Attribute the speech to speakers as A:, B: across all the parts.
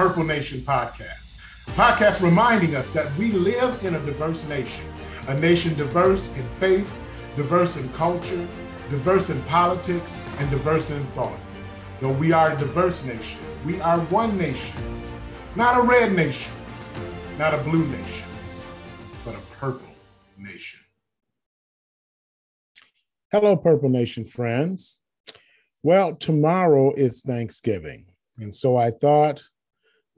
A: Purple Nation podcast. A podcast reminding us that we live in a diverse nation, a nation diverse in faith, diverse in culture, diverse in politics, and diverse in thought. Though we are a diverse nation, we are one nation, not a red nation, not a blue nation, but a purple nation.
B: Hello, Purple Nation friends. Well, tomorrow is Thanksgiving. And so I thought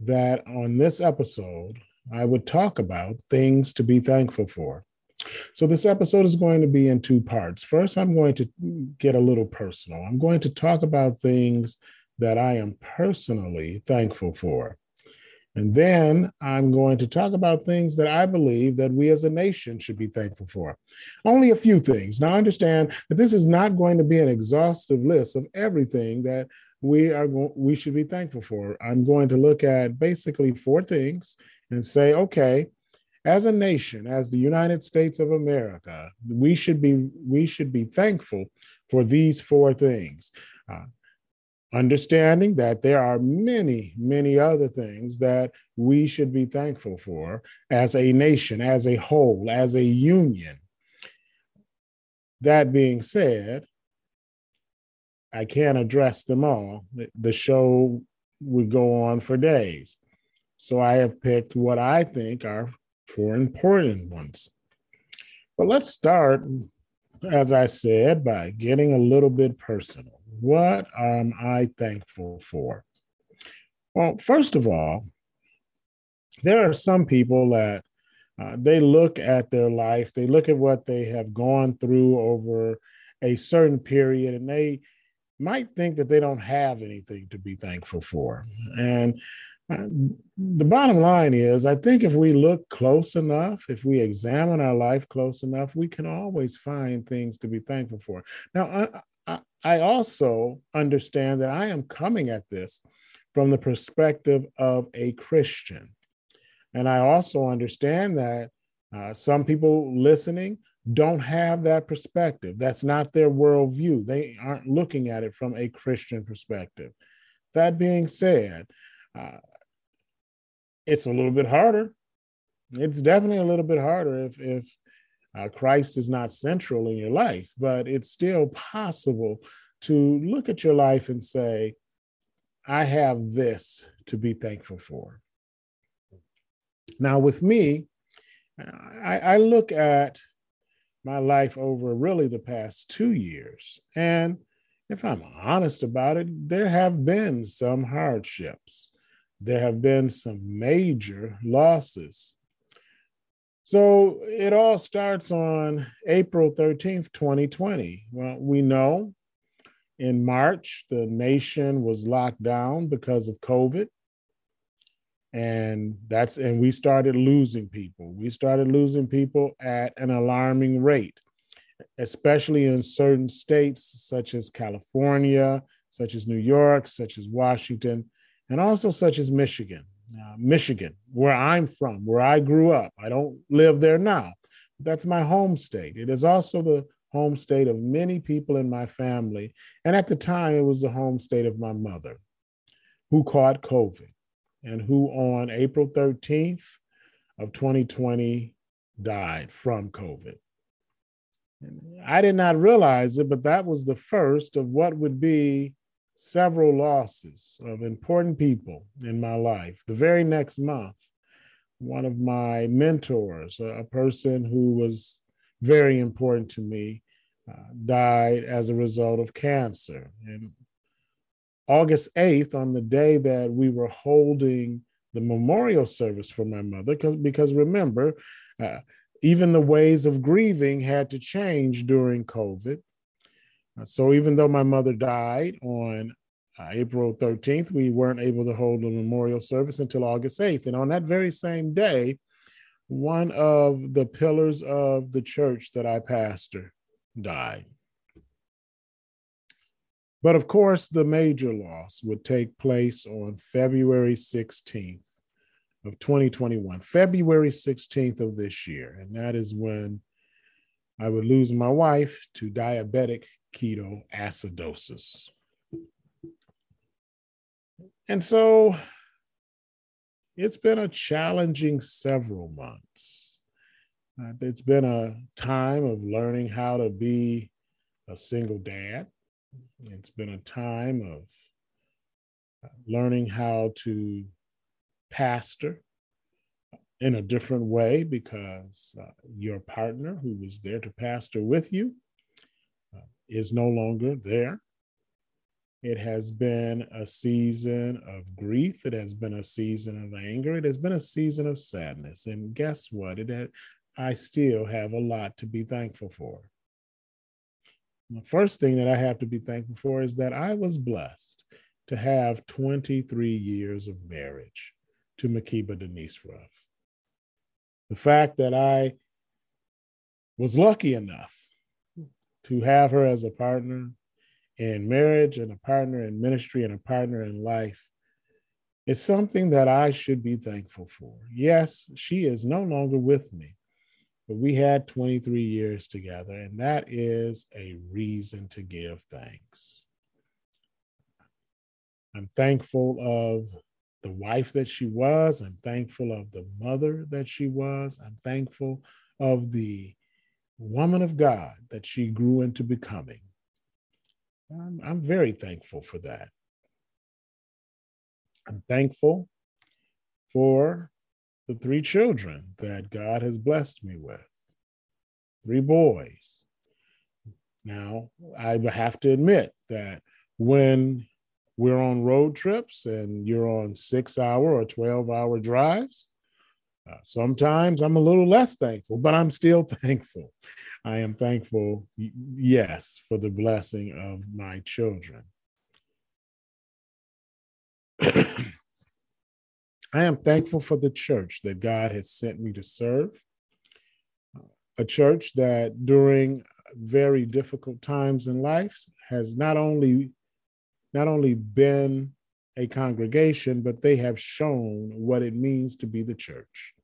B: that on this episode, I would talk about things to be thankful for. So, this episode is going to be in two parts. First, I'm going to get a little personal. I'm going to talk about things that I am personally thankful for. And then I'm going to talk about things that I believe that we as a nation should be thankful for. Only a few things. Now, understand that this is not going to be an exhaustive list of everything that we are we should be thankful for. I'm going to look at basically four things and say, okay, as a nation, as the United States of America, we should be we should be thankful for these four things. Uh, understanding that there are many, many other things that we should be thankful for as a nation, as a whole, as a union. That being said, I can't address them all. The show would go on for days. So I have picked what I think are four important ones. But let's start, as I said, by getting a little bit personal. What am I thankful for? Well, first of all, there are some people that uh, they look at their life, they look at what they have gone through over a certain period, and they might think that they don't have anything to be thankful for. And uh, the bottom line is, I think if we look close enough, if we examine our life close enough, we can always find things to be thankful for. Now, I, I, also understand that I am coming at this from the perspective of a Christian. And I also understand that uh, some people listening don't have that perspective. That's not their worldview. They aren't looking at it from a Christian perspective. That being said, uh, it's a little bit harder. It's definitely a little bit harder if, if uh, Christ is not central in your life, but it's still possible to look at your life and say, I have this to be thankful for. Now, with me, I, I look at my life over really the past two years. And if I'm honest about it, there have been some hardships. There have been some major losses. So it all starts on April 13th, 2020. Well, we know in March, the nation was locked down because of COVID. And that's, and we started losing people. We started losing people at an alarming rate, especially in certain states such as California, such as New York, such as Washington, and also such as Michigan. Uh, Michigan, where I'm from, where I grew up. I don't live there now. That's my home state. It is also the home state of many people in my family. And at the time, it was the home state of my mother, who caught COVID and who on April 13th of 2020 died from COVID. I did not realize it, but that was the first of what would be several losses of important people in my life. The very next month, one of my mentors, a person who was very important to me, uh, died as a result of cancer. And August 8th, on the day that we were holding the memorial service for my mother, because, because remember, uh, even the ways of grieving had to change during COVID. Uh, so even though my mother died on uh, April 13th, we weren't able to hold a memorial service until August 8th. And on that very same day, one of the pillars of the church that I pastor died. But of course, the major loss would take place on February 16th of 2021, February 16th of this year. And that is when I would lose my wife to diabetic ketoacidosis. And so it's been a challenging several months. Uh, it's been a time of learning how to be a single dad. It's been a time of uh, learning how to pastor in a different way because uh, your partner who was there to pastor with you uh, is no longer there. It has been a season of grief. It has been a season of anger. It has been a season of sadness. And guess what? It I still have a lot to be thankful for. The first thing that I have to be thankful for is that I was blessed to have 23 years of marriage to Makiba Denise Ruff. The fact that I was lucky enough to have her as a partner in marriage and a partner in ministry and a partner in life is something that I should be thankful for. Yes, she is no longer with me, but we had 23 years together, and that is a reason to give thanks. I'm thankful of the wife that she was. I'm thankful of the mother that she was. I'm thankful of the woman of God that she grew into becoming. I'm, I'm very thankful for that. I'm thankful for the three children that God has blessed me with three boys. Now, I have to admit that when we're on road trips and you're on six hour or 12 hour drives, uh, sometimes I'm a little less thankful, but I'm still thankful. I am thankful, yes, for the blessing of my children. I am thankful for the church that God has sent me to serve, a church that during very difficult times in life has not only not only been a congregation, but they have shown what it means to be the church.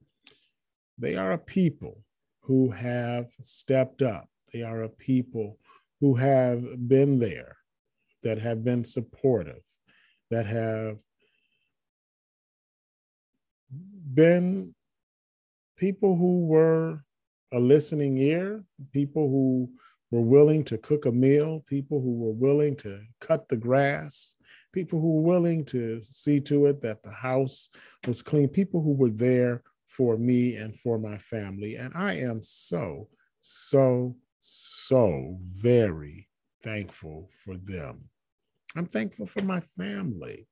B: They are a people who have stepped up. They are a people who have been there, that have been supportive, that have been people who were a listening ear, people who were willing to cook a meal, people who were willing to cut the grass, people who were willing to see to it that the house was clean, people who were there for me and for my family. And I am so, so, so very thankful for them. I'm thankful for my family.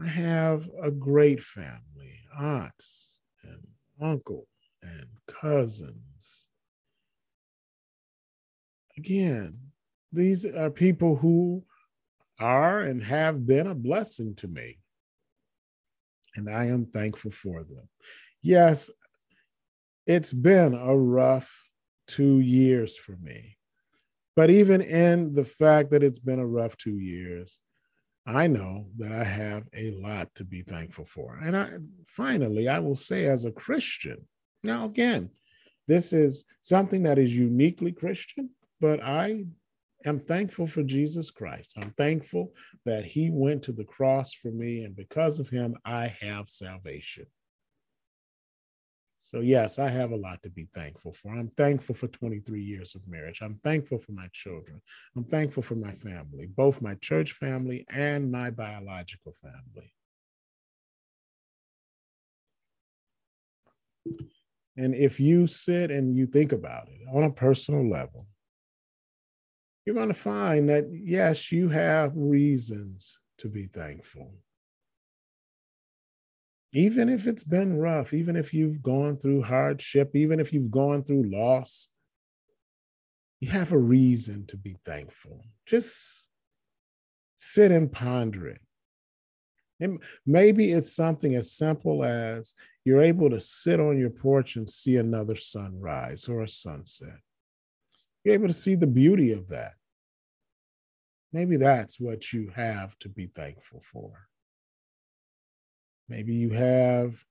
B: I have a great family, aunts and uncle and cousins Again, these are people who are and have been a blessing to me. And I am thankful for them. Yes, it's been a rough two years for me. But even in the fact that it's been a rough two years, I know that I have a lot to be thankful for. And I finally, I will say as a Christian, now again, this is something that is uniquely Christian, but I am thankful for Jesus Christ. I'm thankful that he went to the cross for me, and because of him, I have salvation. So, yes, I have a lot to be thankful for. I'm thankful for 23 years of marriage. I'm thankful for my children. I'm thankful for my family, both my church family and my biological family. And if you sit and you think about it on a personal level, you're going to find that, yes, you have reasons to be thankful. Even if it's been rough, even if you've gone through hardship, even if you've gone through loss, you have a reason to be thankful. Just sit and ponder it. And maybe it's something as simple as you're able to sit on your porch and see another sunrise or a sunset. You're able to see the beauty of that. Maybe that's what you have to be thankful for. Maybe you have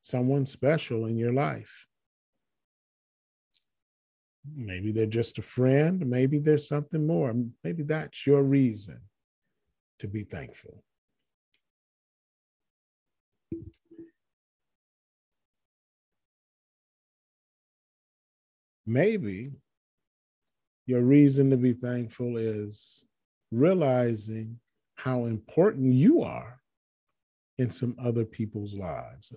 B: someone special in your life. Maybe they're just a friend. Maybe there's something more. Maybe that's your reason to be thankful. Maybe your reason to be thankful is realizing how important you are in some other people's lives.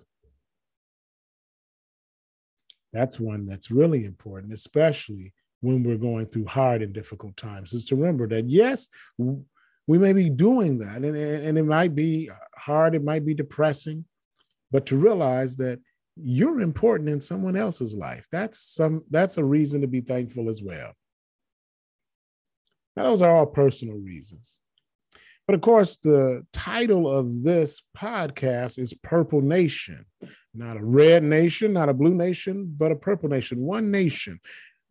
B: That's one that's really important, especially when we're going through hard and difficult times, is to remember that, yes, we may be doing that, and, and it might be hard, it might be depressing, but to realize that you're important in someone else's life. That's some that's a reason to be thankful as well. Now, those are all personal reasons. But of course, the title of this podcast is Purple Nation, not a red nation, not a blue nation, but a purple nation, one nation.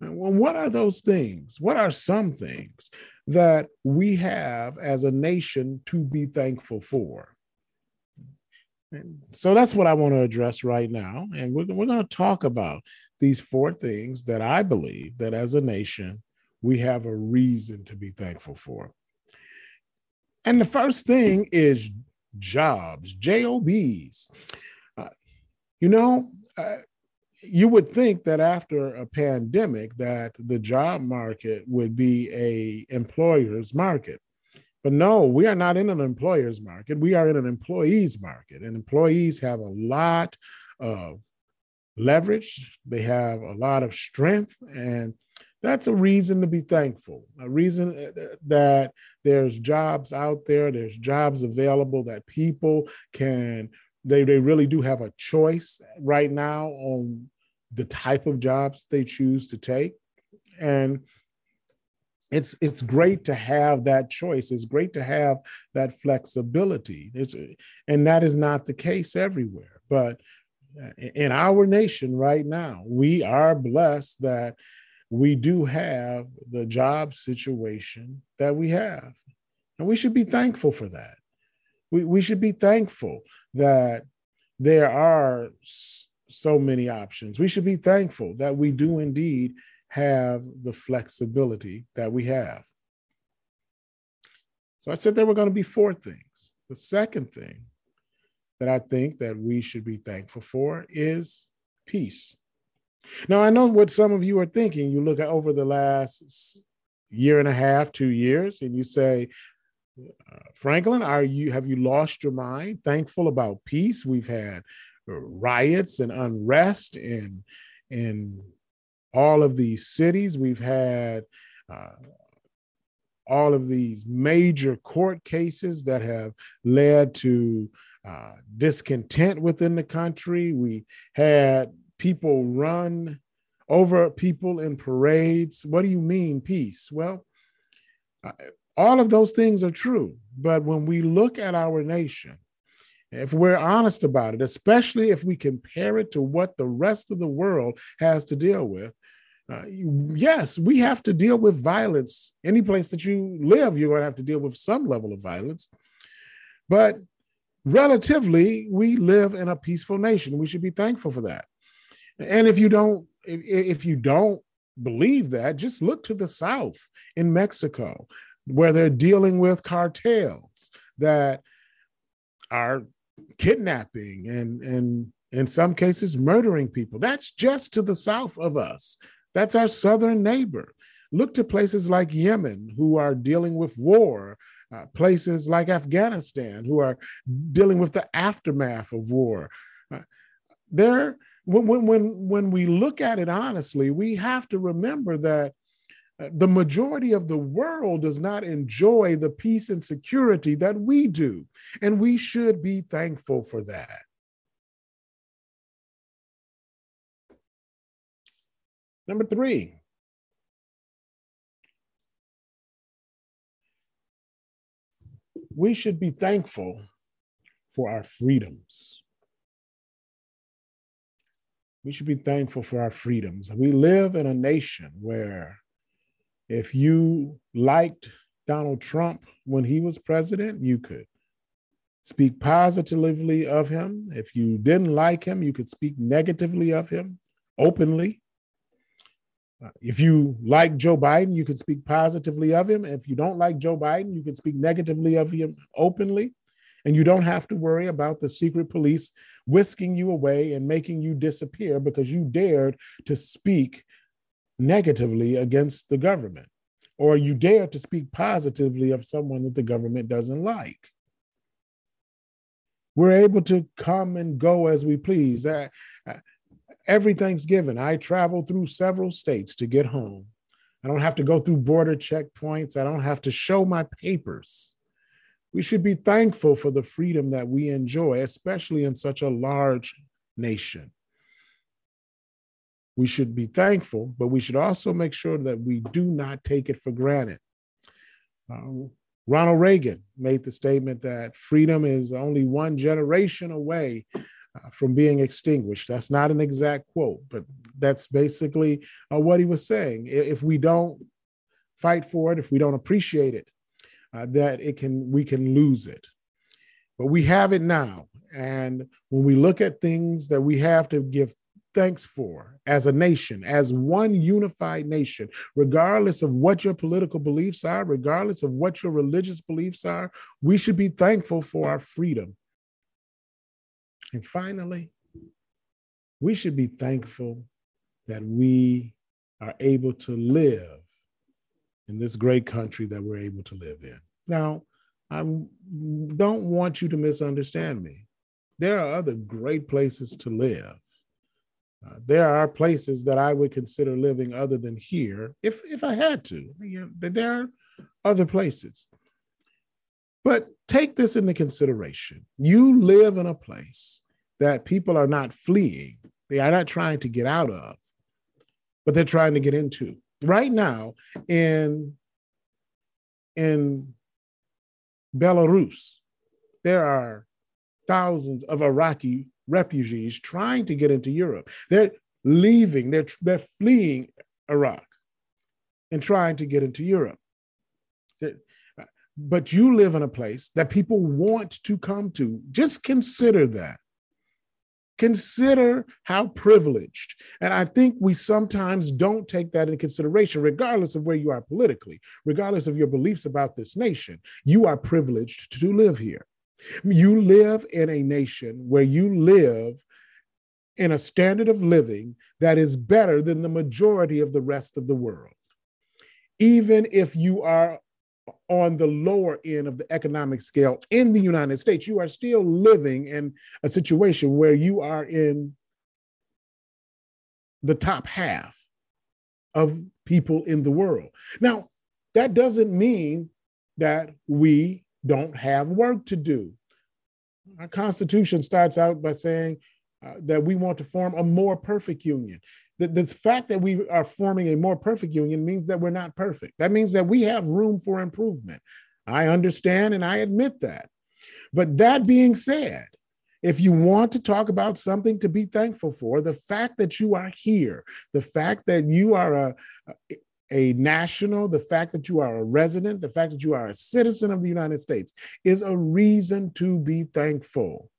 B: What are those things? What are some things that we have as a nation to be thankful for? And so that's what I want to address right now. And we're, we're going to talk about these four things that I believe that as a nation, we have a reason to be thankful for. And the first thing is jobs, JOBs. Uh, you know, uh, you would think that after a pandemic that the job market would be a employer's market. But no we are not in an employer's market. We are in an employees market. And employees have a lot of leverage. They have a lot of strength. And that's a reason to be thankful a reason uh, that there's jobs out there there's jobs available that people can they, they really do have a choice right now on the type of jobs they choose to take. And it's it's great to have that choice. It's great to have that flexibility. It's and that is not the case everywhere but uh, in our nation right now we are blessed that we do have the job situation that we have and we should be thankful for that we, we should be thankful that there are so many options we should be thankful that we do indeed have the flexibility that we have. So I said there were going to be four things. The second thing that I think that we should be thankful for is peace. Now I know what some of you are thinking. You look at over the last year and a half, two years, and you say, uh, Franklin, are you have you lost your mind? Thankful about peace. We've had riots and unrest in in all of these cities. We've had uh, all of these major court cases that have led to uh, discontent within the country. We had people run over people in parades. What do you mean, peace? Well, all of those things are true. But when we look at our nation, if we're honest about it, especially if we compare it to what the rest of the world has to deal with, uh, yes, we have to deal with violence. Any place that you live, you're going to have to deal with some level of violence. But relatively, we live in a peaceful nation. We should be thankful for that. And if you don't, if, if you don't believe that, just look to the South in Mexico, where they're dealing with cartels that are kidnapping and and in some cases murdering people. That's just to the south of us. That's our southern neighbor. Look to places like Yemen, who are dealing with war, uh, places like Afghanistan, who are dealing with the aftermath of war. Uh, there, when, when, when we look at it honestly, we have to remember that uh, the majority of the world does not enjoy the peace and security that we do. And we should be thankful for that. Number three, we should be thankful for our freedoms. We should be thankful for our freedoms. We live in a nation where if you liked Donald Trump when he was president, you could speak positively of him. If you didn't like him, you could speak negatively of him openly. If you like Joe Biden, you could speak positively of him. If you don't like Joe Biden, you could speak negatively of him openly. And you don't have to worry about the secret police whisking you away and making you disappear because you dared to speak negatively against the government, or you dare to speak positively of someone that the government doesn't like. We're able to come and go as we please. Uh, uh, every Thanksgiving, I travel through several states to get home. I don't have to go through border checkpoints. I don't have to show my papers. We should be thankful for the freedom that we enjoy, especially in such a large nation. We should be thankful, but we should also make sure that we do not take it for granted. Uh, Ronald Reagan made the statement that freedom is only one generation away uh, from being extinguished. That's not an exact quote, but that's basically uh, what he was saying. If we don't fight for it, if we don't appreciate it, uh, that it can we can lose it. But we have it now, and when we look at things that we have to give thanks for as a nation, as one unified nation, regardless of what your political beliefs are, regardless of what your religious beliefs are, we should be thankful for our freedom. And finally, we should be thankful that we are able to live in this great country that we're able to live in. Now, I don't want you to misunderstand me. There are other great places to live. Uh, there are places that I would consider living other than here if, if I had to. You know, there are other places. But take this into consideration. You live in a place that people are not fleeing, they are not trying to get out of, but they're trying to get into. Right now, in, in Belarus, there are thousands of Iraqi refugees trying to get into Europe. They're leaving, they're, they're fleeing Iraq and trying to get into Europe. Uh, but you live in a place that people want to come to. Just consider that. Consider how privileged. And I think we sometimes don't take that into consideration, regardless of where you are politically, regardless of your beliefs about this nation. You are privileged to live here. You live in a nation where you live in a standard of living that is better than the majority of the rest of the world. Even if you are on the lower end of the economic scale in the United States, you are still living in a situation where you are in the top half of people in the world. Now, that doesn't mean that we don't have work to do. Our Constitution starts out by saying uh, that we want to form a more perfect union the, the fact that we are forming a more perfect union means that we're not perfect. That means that we have room for improvement. I understand and I admit that. But that being said, if you want to talk about something to be thankful for, the fact that you are here, the fact that you are a, a national, the fact that you are a resident, the fact that you are a citizen of the United States is a reason to be thankful.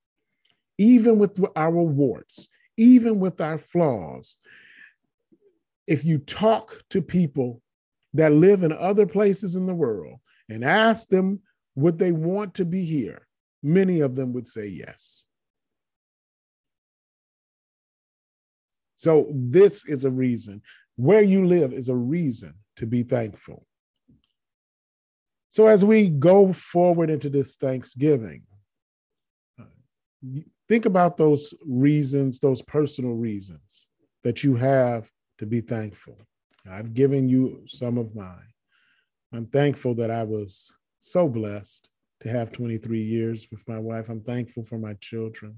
B: Even with our warts, even with our flaws, if you talk to people that live in other places in the world and ask them would they want to be here, many of them would say yes. So, this is a reason. Where you live is a reason to be thankful. So, as we go forward into this Thanksgiving, uh, think about those reasons, those personal reasons that you have to be thankful. I've given you some of mine. I'm thankful that I was so blessed to have 23 years with my wife. I'm thankful for my children.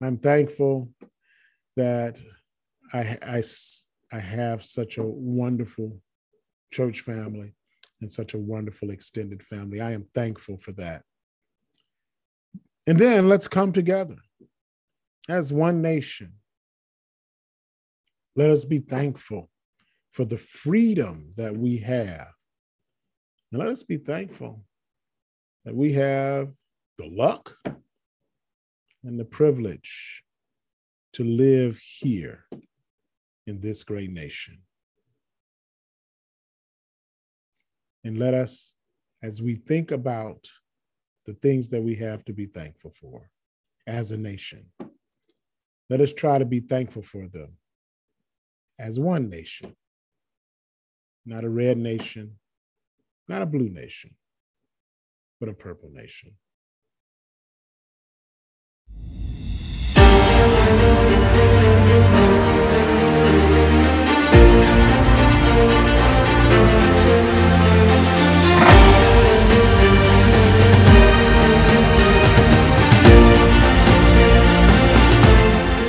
B: I'm thankful that I, I, I have such a wonderful church family and such a wonderful extended family. I am thankful for that. And then let's come together as one nation let us be thankful for the freedom that we have. And let us be thankful that we have the luck and the privilege to live here in this great nation. And let us, as we think about the things that we have to be thankful for as a nation. Let us try to be thankful for them as one nation, not a red nation, not a blue nation, but a purple nation.